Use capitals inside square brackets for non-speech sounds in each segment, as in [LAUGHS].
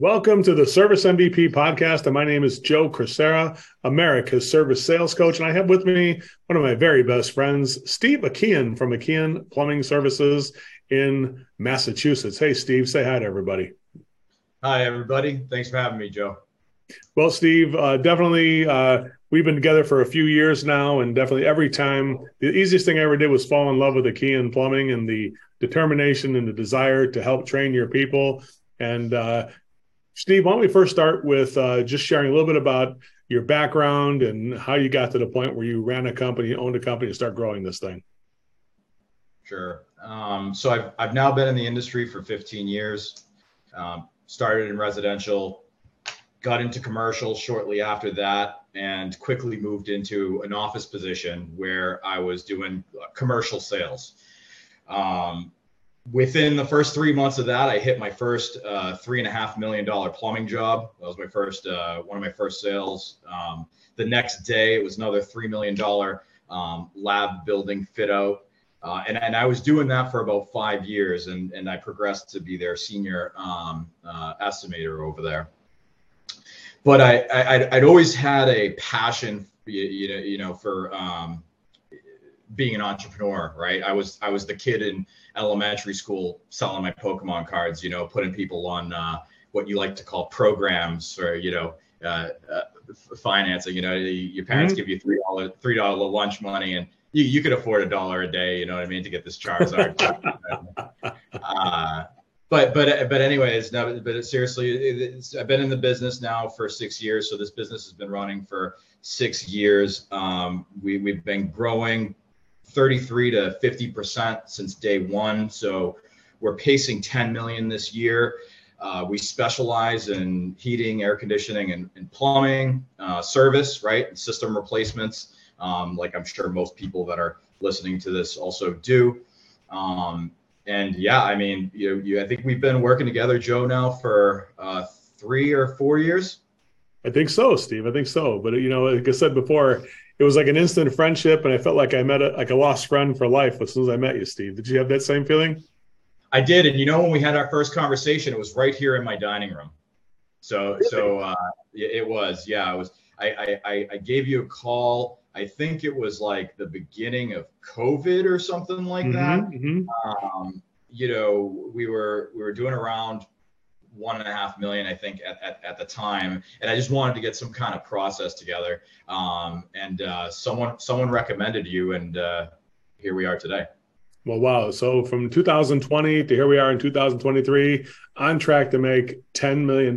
Welcome to the Service MVP podcast. And my name is Joe Crisara, America's service sales coach. And I have with me one of my very best friends, Steve Akian from Akian Plumbing Services in Massachusetts. Hey, Steve, say hi to everybody. Hi, everybody. Thanks for having me, Joe. Well, Steve, uh, definitely, uh, we've been together for a few years now, and definitely every time the easiest thing I ever did was fall in love with Akian Plumbing and the determination and the desire to help train your people. And uh, Steve, why don't we first start with uh, just sharing a little bit about your background and how you got to the point where you ran a company, owned a company, and start growing this thing? Sure. Um, so I've, I've now been in the industry for 15 years. Um, started in residential, got into commercial shortly after that, and quickly moved into an office position where I was doing commercial sales. Um, within the first three months of that, I hit my first uh, three and a half million dollar plumbing job. That was my first uh, one of my first sales. Um, the next day, it was another three million dollar um, lab building fit out. Uh, and, and I was doing that for about five years, and, and I progressed to be their senior um, uh, estimator over there. But I, I would always had a passion, you, you know, you know, for um, being an entrepreneur, right? I was I was the kid in elementary school selling my Pokemon cards, you know, putting people on uh, what you like to call programs or you know uh, uh, financing. You know, your parents mm-hmm. give you three dollar three dollar lunch money, and you, you could afford a dollar a day. You know what I mean to get this Charizard. [LAUGHS] uh, but but but anyways, no. But seriously, I've been in the business now for six years, so this business has been running for six years. Um, we we've been growing 33 to 50 percent since day one. So we're pacing 10 million this year. Uh, we specialize in heating, air conditioning, and, and plumbing uh, service, right? System replacements, um, like I'm sure most people that are listening to this also do. Um, and yeah, I mean, you, you, I think we've been working together, Joe, now for uh, three or four years. I think so, Steve. I think so. But you know, like I said before, it was like an instant friendship, and I felt like I met a, like a lost friend for life as soon as I met you, Steve. Did you have that same feeling? I did, and you know, when we had our first conversation, it was right here in my dining room. So, really? so uh, it was, yeah, it was. I, I, I gave you a call. I think it was like the beginning of COVID or something like mm-hmm, that. Mm-hmm. Um, you know, we were we were doing around one and a half million, I think, at, at, at, the time. And I just wanted to get some kind of process together. Um, and uh, someone someone recommended you, and uh, here we are today. Well, wow. So from 2020 to here we are in 2023, on track to make $10 million.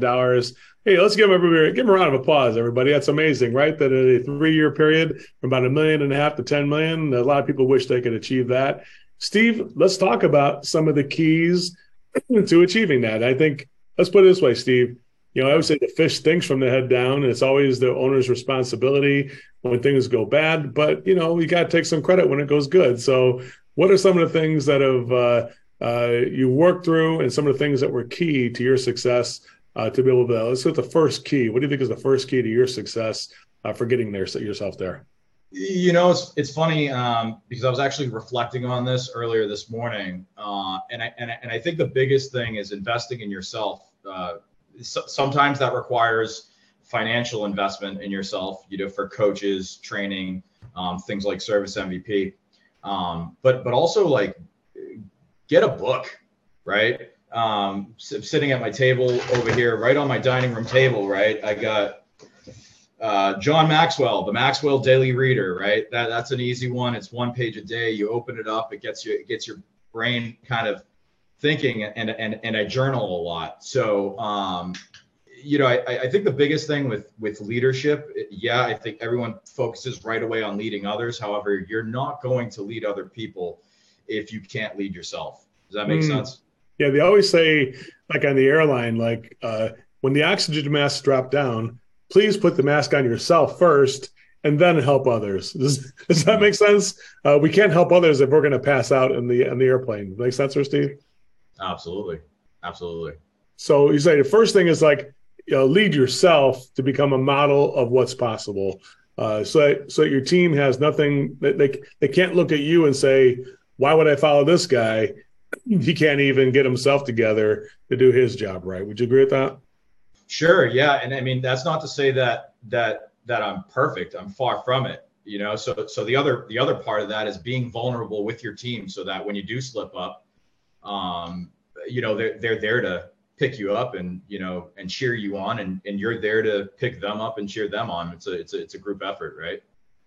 Hey, let's give everybody give them a round of applause, everybody. That's amazing, right? That in a three-year period, from about a million and a half to 10 million. A lot of people wish they could achieve that. Steve, let's talk about some of the keys [CLEARS THROAT] to achieving that. I think let's put it this way, Steve. You know, I would say the fish stinks from the head down, and it's always the owner's responsibility when things go bad. But you know, you got to take some credit when it goes good. So, what are some of the things that have uh, uh, you worked through, and some of the things that were key to your success uh, to be able to? Let's get the first key. What do you think is the first key to your success uh, for getting there yourself there? You know, it's, it's funny um, because I was actually reflecting on this earlier this morning, uh, and I and I, and I think the biggest thing is investing in yourself uh, so, sometimes that requires financial investment in yourself, you know, for coaches, training, um, things like Service MVP. Um, but but also like get a book, right? Um, sitting at my table over here, right on my dining room table, right? I got uh, John Maxwell, the Maxwell Daily Reader, right? That that's an easy one. It's one page a day. You open it up, it gets you, it gets your brain kind of thinking and and and I journal a lot. So um, you know, I, I think the biggest thing with with leadership, yeah, I think everyone focuses right away on leading others. However, you're not going to lead other people if you can't lead yourself. Does that make mm. sense? Yeah, they always say, like on the airline, like uh, when the oxygen masks drop down, please put the mask on yourself first and then help others. [LAUGHS] Does, does that make sense? Uh, we can't help others if we're going to pass out in the in the airplane. Make sense, or Steve? Absolutely. Absolutely. So you say the first thing is like you know, lead yourself to become a model of what's possible. Uh, so so your team has nothing that they they can't look at you and say why would I follow this guy? He can't even get himself together to do his job right. Would you agree with that? Sure. Yeah. And I mean, that's not to say that, that, that I'm perfect. I'm far from it. You know, so, so the other, the other part of that is being vulnerable with your team so that when you do slip up, um, you know, they're, they're there to pick you up and, you know, and cheer you on and, and you're there to pick them up and cheer them on. It's a, it's a, it's a group effort, right?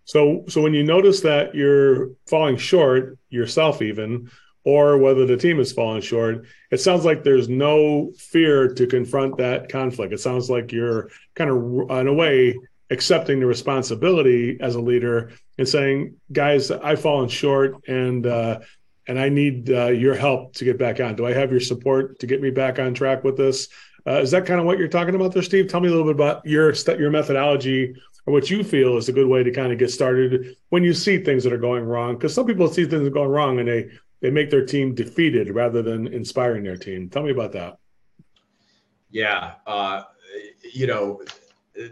So, so when you notice that you're falling short yourself, even, or whether the team has fallen short, it sounds like there's no fear to confront that conflict. It sounds like you're kind of, in a way, accepting the responsibility as a leader and saying, "Guys, I've fallen short, and uh, and I need uh, your help to get back on. Do I have your support to get me back on track with this?" Uh, is that kind of what you're talking about there, Steve? Tell me a little bit about your your methodology or what you feel is a good way to kind of get started when you see things that are going wrong. Because some people see things going wrong and they they make their team defeated rather than inspiring their team. Tell me about that. Yeah, uh, you know,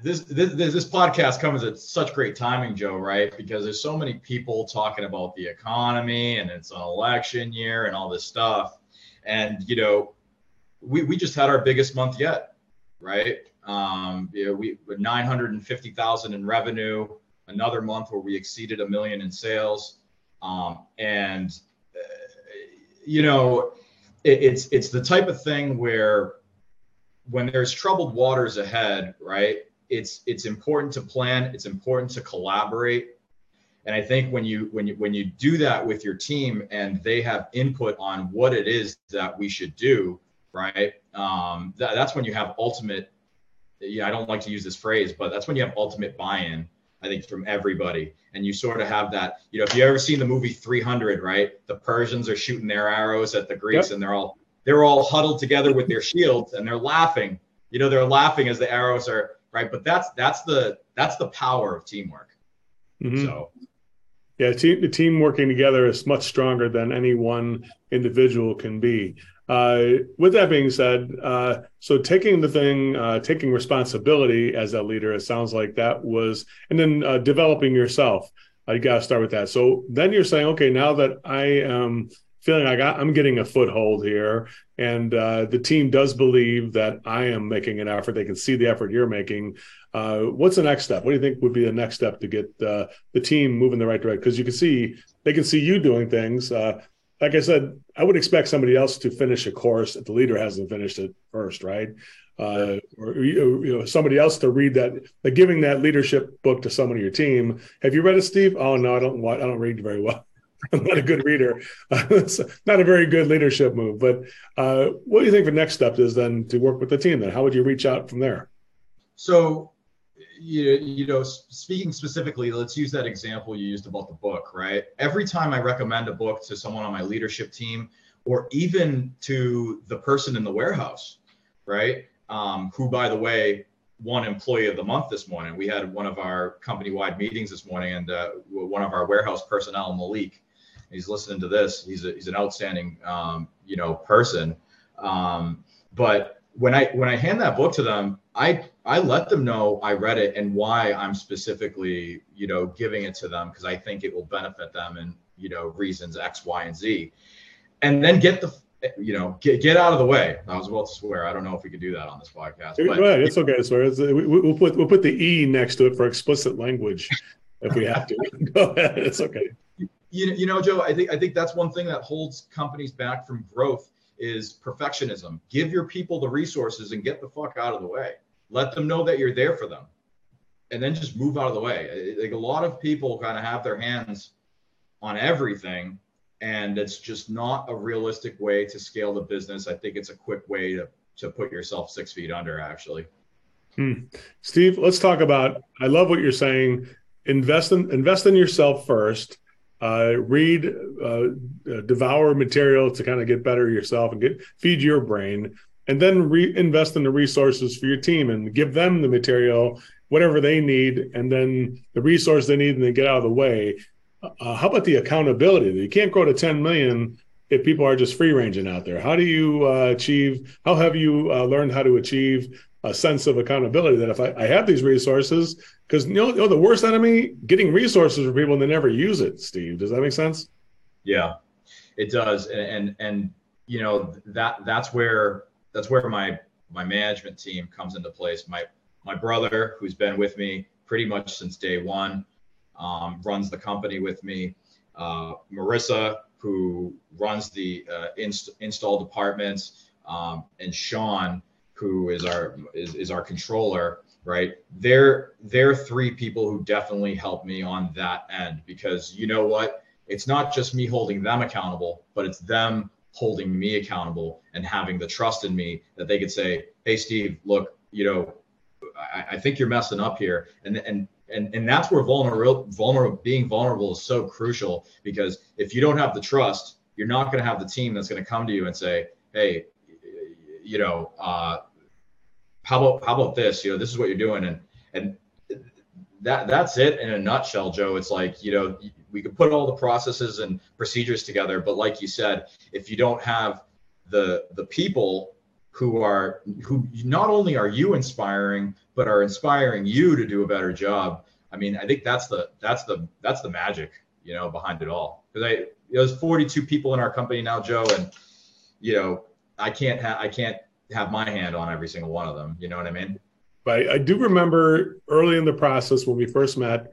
this, this this podcast comes at such great timing, Joe. Right? Because there's so many people talking about the economy and it's an election year and all this stuff, and you know, we we just had our biggest month yet, right? Um, you know, we 950,000 in revenue, another month where we exceeded a million in sales. Um, and, you know, it, it's, it's the type of thing where when there's troubled waters ahead, right, it's, it's important to plan. It's important to collaborate. And I think when you, when you, when you do that with your team and they have input on what it is that we should do, right, um, that, that's when you have ultimate yeah, I don't like to use this phrase, but that's when you have ultimate buy-in. I think from everybody, and you sort of have that. You know, if you ever seen the movie 300, right? The Persians are shooting their arrows at the Greeks, yep. and they're all they're all huddled together with their shields, and they're laughing. You know, they're laughing as the arrows are right. But that's that's the that's the power of teamwork. Mm-hmm. So. Yeah, the team, the team working together is much stronger than any one individual can be. Uh, with that being said, uh, so taking the thing, uh, taking responsibility as a leader, it sounds like that was, and then uh, developing yourself. you got to start with that. So then you're saying, okay, now that I am feeling like I, am getting a foothold here, and uh, the team does believe that I am making an effort, they can see the effort you're making. Uh, what's the next step? What do you think would be the next step to get the team moving the right direction? Because you can see they can see you doing things like I said, I would expect somebody else to finish a course if the leader hasn't finished it first, right? Uh, or you know somebody else to read that, like giving that leadership book to someone on your team. Have you read it, Steve? Oh no, I don't. I don't read very well. [LAUGHS] I'm not a good reader. [LAUGHS] It's not a very good leadership move. But uh, what do you think the next step is then to work with the team? Then how would you reach out from there? So you, you know, speaking specifically, let's use that example you used about the book, right? Every time I recommend a book to someone on my leadership team, or even to the person in the warehouse, right? Um, who, by the way, won employee of the month this morning. We had one of our company-wide meetings this morning, and uh, one of our warehouse personnel, Malik, he's listening to this. He's a, he's an outstanding, um, you know, person. Um, but when I when I hand that book to them, I I let them know I read it and why I'm specifically, you know, giving it to them because I think it will benefit them and you know reasons X, Y, and Z, and then get the you know get get out of the way. I was about to swear. I don't know if we can do that on this podcast. But, Go ahead. It's okay to swear. It's, we, will put we'll put the E next to it for explicit language if we have to. [LAUGHS] Go ahead. It's okay. You, you know, Joe, I think I think that's one thing that holds companies back from growth is perfectionism. Give your people the resources and get the fuck out of the way. Let them know that you're there for them. And then just move out of the way. Like a lot of people kind of have their hands on everything and it's just not a realistic way to scale the business. I think it's a quick way to to put yourself six feet under actually. Hmm. Steve, let's talk about I love what you're saying. Invest in invest in yourself first uh, read, uh, uh, devour material to kind of get better yourself and get feed your brain, and then reinvest in the resources for your team and give them the material, whatever they need, and then the resource they need, and then get out of the way. Uh, how about the accountability? You can't grow to 10 million if people are just free ranging out there. How do you uh, achieve? How have you uh, learned how to achieve a sense of accountability that if I, I have these resources, because you, you know, the worst enemy, getting resources for people and they never use it. Steve, does that make sense? Yeah, it does, and and, and you know that that's where that's where my my management team comes into place. My my brother, who's been with me pretty much since day one, um, runs the company with me. Uh, Marissa, who runs the uh, inst- install departments, um, and Sean, who is our is, is our controller, right? They're they're three people who definitely help me on that end because you know what? It's not just me holding them accountable, but it's them holding me accountable and having the trust in me that they could say, "Hey, Steve, look, you know, I, I think you're messing up here," and and and and that's where vulnerable vulnerable being vulnerable is so crucial because if you don't have the trust, you're not going to have the team that's going to come to you and say, "Hey, you know, uh, how about how about this? You know, this is what you're doing," and and that that's it in a nutshell, Joe. It's like you know we could put all the processes and procedures together, but like you said, if you don't have the the people who are who not only are you inspiring, but are inspiring you to do a better job. I mean, I think that's the that's the that's the magic, you know, behind it all. Because I there's 42 people in our company now, Joe, and you know, I can't have I can't have my hand on every single one of them. You know what I mean? But I do remember early in the process when we first met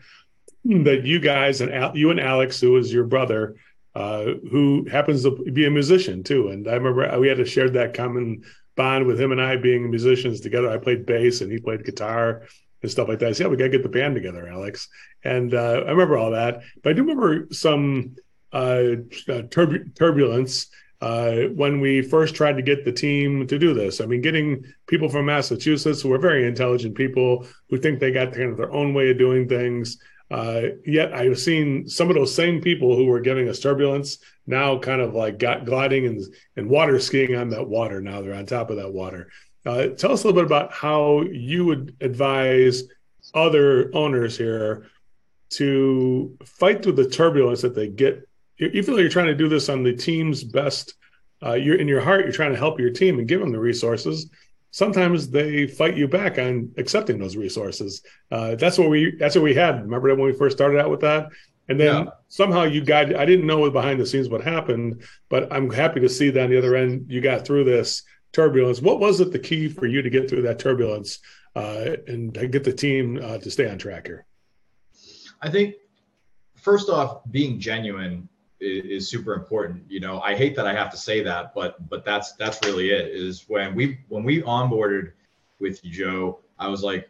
that you guys and Al, you and Alex, who was your brother, uh, who happens to be a musician too. And I remember we had to share that common bond with him and I being musicians together. I played bass and he played guitar and stuff like that. So yeah, we got to get the band together, Alex. And uh, I remember all that. But I do remember some uh, turb- turbulence uh, when we first tried to get the team to do this. I mean, getting people from Massachusetts who are very intelligent people who think they got kind of their own way of doing things. Uh, yet I've seen some of those same people who were giving us turbulence now kind of like got gliding and, and water skiing on that water. Now they're on top of that water. Uh, tell us a little bit about how you would advise other owners here to fight through the turbulence that they get even though you're trying to do this on the team's best, uh, you're in your heart, you're trying to help your team and give them the resources. Sometimes they fight you back on accepting those resources. Uh, that's what we that's what we had. Remember that when we first started out with that, and then yeah. somehow you got. I didn't know behind the scenes what happened, but I'm happy to see that on the other end you got through this turbulence. What was it the key for you to get through that turbulence uh, and get the team uh, to stay on track here? I think first off, being genuine is, is, super important. You know, I hate that I have to say that, but but that's that's really it. Is when we when we onboarded with Joe, I was like,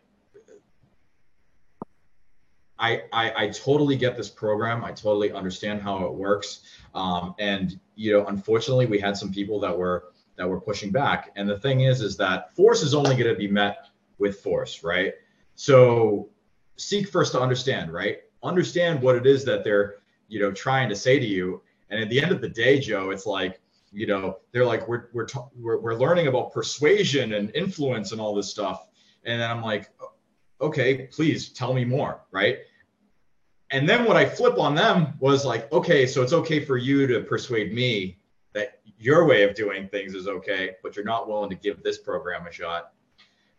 I, I, I totally get this program. I totally understand how it works. Um, and you know, unfortunately, we had some people that were that were pushing back. And the thing is, is that force is only going to be met with force, right? So seek first to understand, right? Understand what it is that they're you know trying to say to you. And at the end of the day joe it's like you know they're like we're we're we're, we're learning about persuasion and influence and all this stuff. And then i'm like okay please tell me more right? And then what i flip on them was like okay so it's okay for you to persuade me that your way of doing things is okay but you're not willing to give this program a shot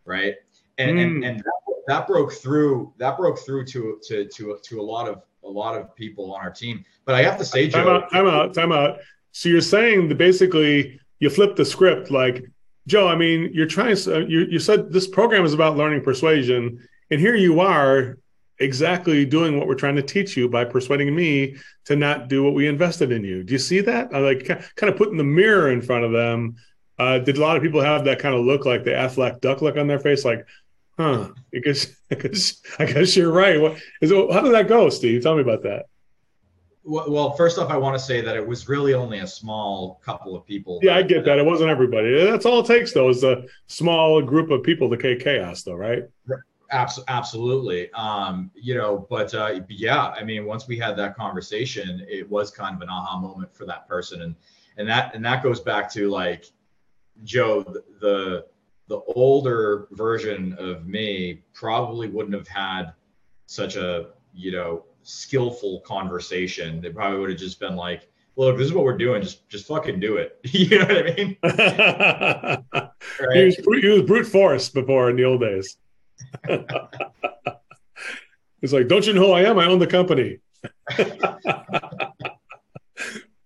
right? And mm. and, and that, that broke through that broke through to to to to a lot of a lot of people on our team. But I have to say, Joe, time out, time out, time out. So you're saying that basically you flip the script, like Joe. I mean, you're trying. You you said this program is about learning persuasion, and here you are exactly doing what we're trying to teach you by persuading me to not do what we invested in you. Do you see that? I like kind of putting the mirror in front of them. Uh, did a lot of people have that kind of look, like the Aflac duck look on their face, like, Huh. Because, [LAUGHS] because I guess you're right. What is it, how did that go, Steve? Tell me about that. Well, first off, I want to say that it was really only a small couple of people. Yeah, I get that. It wasn't everybody. That's all it takes, though, is a small group of people to create chaos, though, right? Absolutely. Um, you know, but uh, yeah, I mean, once we had that conversation, it was kind of an aha moment for that person, and and that and that goes back to like Joe, the, the older version of me probably wouldn't have had such a you know skillful conversation. They probably would have just been like, "Look, this is what we're doing. Just just fucking do it." [LAUGHS] you know what I mean? [LAUGHS] right? he, was, he was brute force before in the old days. [LAUGHS] it's like, don't you know who I am? I own the company.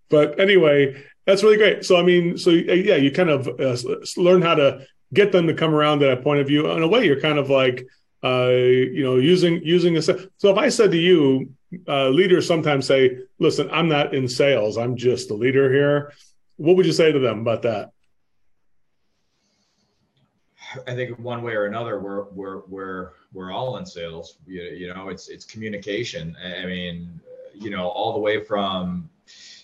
but anyway, that's really great. So I mean, so yeah, you kind of uh, learn how to get them to come around to that point of view? In a way, you're kind of like, uh, you know, using using a. So if I said to you, uh, leaders sometimes say, "Listen, I'm not in sales. I'm just the leader here." What would you say to them about that? I think one way or another, we're we're we're we're all in sales. You, you know, it's it's communication. I mean, you know, all the way from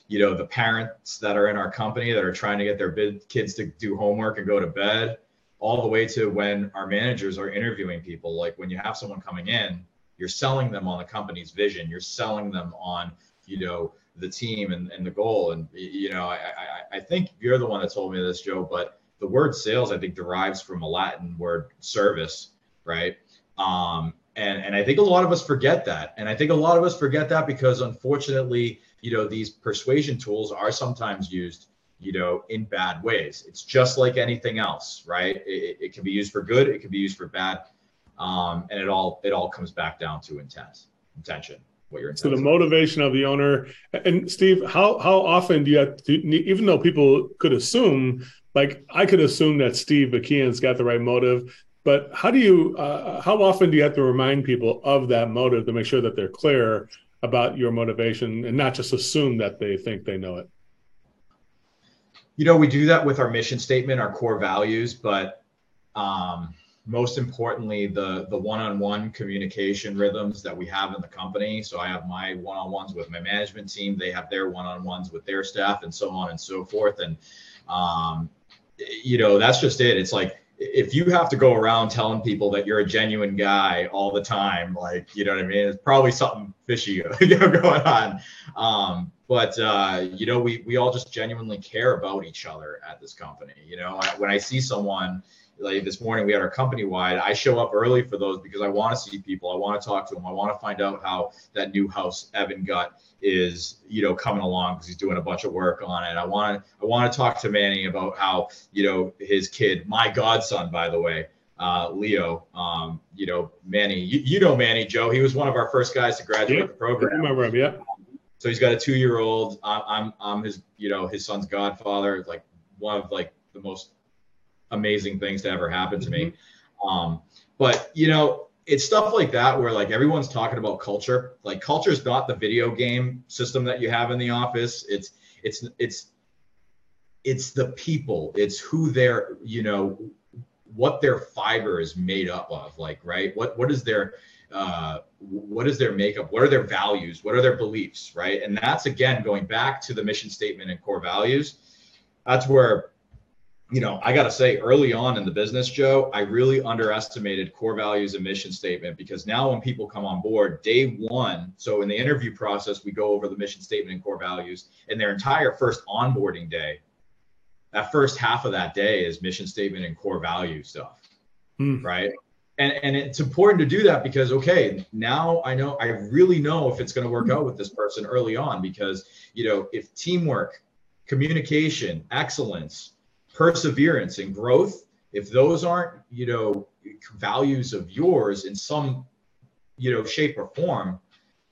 you know the parents that are in our company that are trying to get their kids to do homework and go to bed all the way to when our managers are interviewing people. Like when you have someone coming in you're selling them on the company's vision. You're selling them on you know the team and, and the goal. And you know I, I i think you're the one that told me this joe but the word sales i think derives from a latin word service right? Um and and i think a lot of us forget that. And i think a lot of us forget that because unfortunately you know these persuasion tools are sometimes used you know in bad ways. It's just like anything else right? It, it can be used for good it can be used for bad um, and it all it all comes back down to intent intention what you're so the motivation of the owner and steve how how often do you have to even though people could assume like i could assume that steve Akian's got the right motive but how do you uh, how often do you have to remind people of that motive to make sure that they're clear about your motivation and not just assume that they think they know it? You know, we do that with our mission statement, our core values, but um, most importantly, the the one-on-one communication rhythms that we have in the company. So I have my one-on-ones with my management team; they have their one-on-ones with their staff, and so on and so forth. And um, you know, that's just it. It's like if you have to go around telling people that you're a genuine guy all the time, like you know what I mean, it's probably something fishy [LAUGHS] going on. Um, but uh, you know, we we all just genuinely care about each other at this company. You know, when I see someone like this morning we had our company wide i show up early for those because i want to see people i want to talk to them i want to find out how that new house evan got is you know coming along because he's doing a bunch of work on it i want to i want to talk to manny about how you know his kid my godson by the way uh, Leo, um, you know, Manny, you, you, know Manny Joe. He was one of our first guys to graduate yeah, the program. I remember him, yeah. So he's got a two-year-old. I'm, I'm, I'm his, you know, his son's godfather. Like one of like the most amazing things to ever happen to me. Mm-hmm. Um, but you know, it's stuff like that where like everyone's talking about culture. Like culture is not the video game system that you have in the office. It's it's it's it's the people. It's who they're you know what their fiber is made up of. Like right, what what is their uh, what is their makeup? What are their values? What are their beliefs? Right, and that's again going back to the mission statement and core values. That's where you know, I got to say, early on in the business, Joe, I really underestimated core values and mission statement because now when people come on board, day one, so in the interview process, we go over the mission statement and core values, and their entire first onboarding day, that first half of that day is mission statement and core value stuff, hmm. right? And, and it's important to do that because okay now i know i really know if it's going to work out with this person early on because you know if teamwork communication excellence perseverance and growth if those aren't you know values of yours in some you know shape or form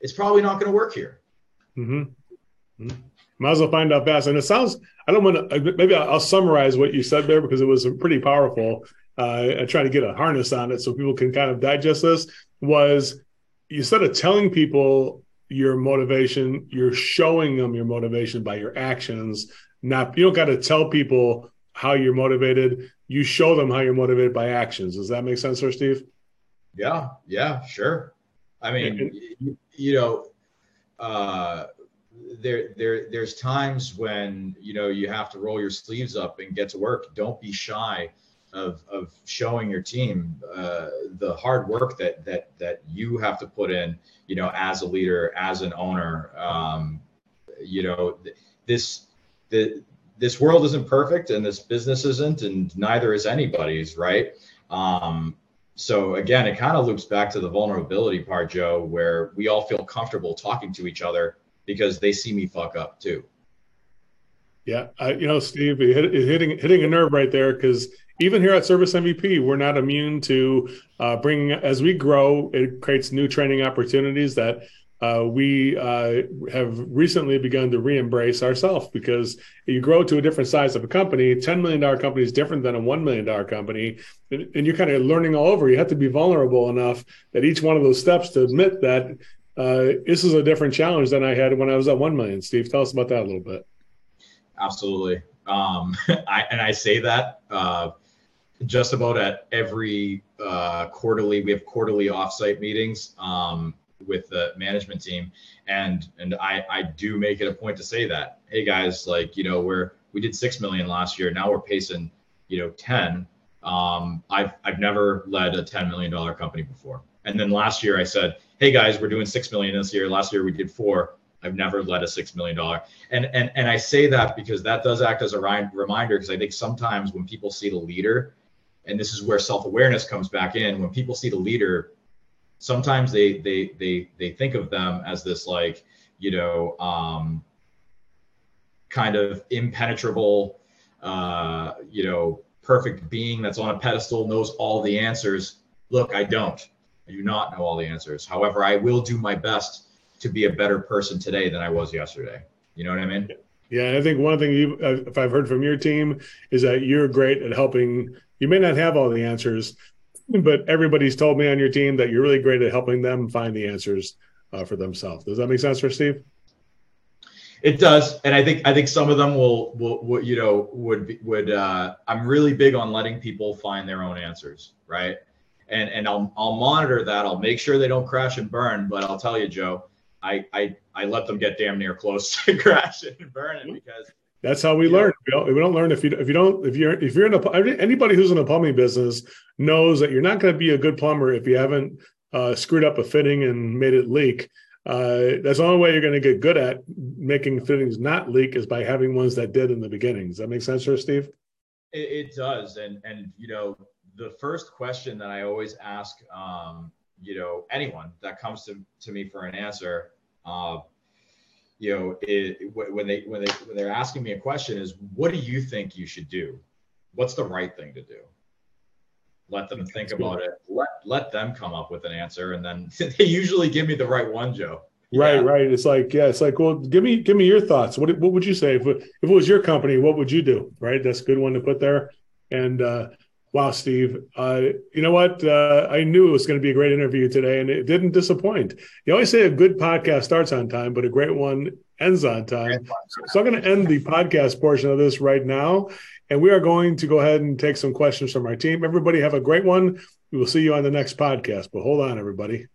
it's probably not going to work here mm-hmm. mm-hmm. might as well find out fast and it sounds i don't want to maybe i'll summarize what you said there because it was pretty powerful uh, i try to get a harness on it so people can kind of digest this was instead of telling people your motivation you're showing them your motivation by your actions not you don't got to tell people how you're motivated. You show them how you're motivated by actions. Does that make sense, sir, Steve? Yeah, yeah, sure. I mean, you, you, know, uh, there, there, there's times when you know you have to roll your sleeves up and get to work. Don't be shy of of showing your team uh, the hard work that that that you have to put in. You know, as a leader, as an owner. Um, you know, this the this world isn't perfect and this business isn't and neither is anybody's right? Um, so again it kind of loops back to the vulnerability part joe where we all feel comfortable talking to each other because they see me fuck up too. Yeah I, you know steve hit, hitting hitting a nerve right there because even here at service mvp we're not immune to uh, bringing as we grow it creates new training opportunities that uh, we uh, have recently begun to re-embrace ourselves because you grow to a different size of a company. $10 million company is different than a $1 million company. And, and, you're kind of learning all over. You have to be vulnerable enough at each one of those steps to admit that uh, this is a different challenge than I had when I was at 1 million. Steve, tell us about that a little bit. Absolutely. Um, [LAUGHS] I, and I say that uh, just about at every uh, quarterly, we have quarterly offsite meetings. Um, with the management team. And and I I do make it a point to say that hey guys like you know we're we did 6 million last year. Now we're pacing you know 10 um I've I've never led a 10 million dollar company before. And then last year I said hey guys we're doing 6 million this year. Last year we did 4 I've never led a 6 million dollar. And and and I say that because that does act as a reminder because I think sometimes when people see the leader and this is where self-awareness comes back in when people see the leader sometimes they they they they think of them as this like you know um, kind of impenetrable uh, you know perfect being that's on a pedestal knows all the answers. Look i don't. I do not know all the answers. However i will do my best to be a better person today than i was yesterday. You know what i mean? Yeah and i think one thing you if i've heard from your team is that you're great at helping. You may not have all the answers but everybody's told me on your team that you're really great at helping them find the answers uh, for themselves. Does that make sense for Steve? It does, and I think I think some of them will will, will you know would would uh, I'm really big on letting people find their own answers, right? And and I'll I'll monitor that. I'll make sure they don't crash and burn. But I'll tell you, Joe, I I I let them get damn near close [LAUGHS] to crashing and burning because that's how we yeah. learn. We don't, we don't, learn if you if you don't if you're if you're in a anybody who's in a plumbing business knows that you're not going to be a good plumber if you haven't uh, screwed up a fitting and made it leak. Uh, that's the only way you're going to get good at making fittings not leak is by having ones that did in the beginning. Does that make sense, for Steve? It, it, does, and and you know the first question that I always ask, um, you know, anyone that comes to to me for an answer. Uh, you know, it, when they when they when they're asking me a question is, what do you think you should do? What's the right thing to do? Let them think about it. Let let them come up with an answer, and then [LAUGHS] they usually give me the right one, Joe. Right, yeah. right. It's like, yeah, it's like, well, give me give me your thoughts. What what would you say if if it was your company? What would you do? Right, that's a good one to put there. And uh, Wow, Steve. Uh, you know what? Uh, I knew it was going to be a great interview today, and it didn't disappoint. You always say a good podcast starts on time, but a great one ends on time. So I'm going to end the podcast portion of this right now, and we are going to go ahead and take some questions from our team. Everybody have a great one. We will see you on the next podcast. But hold on, everybody.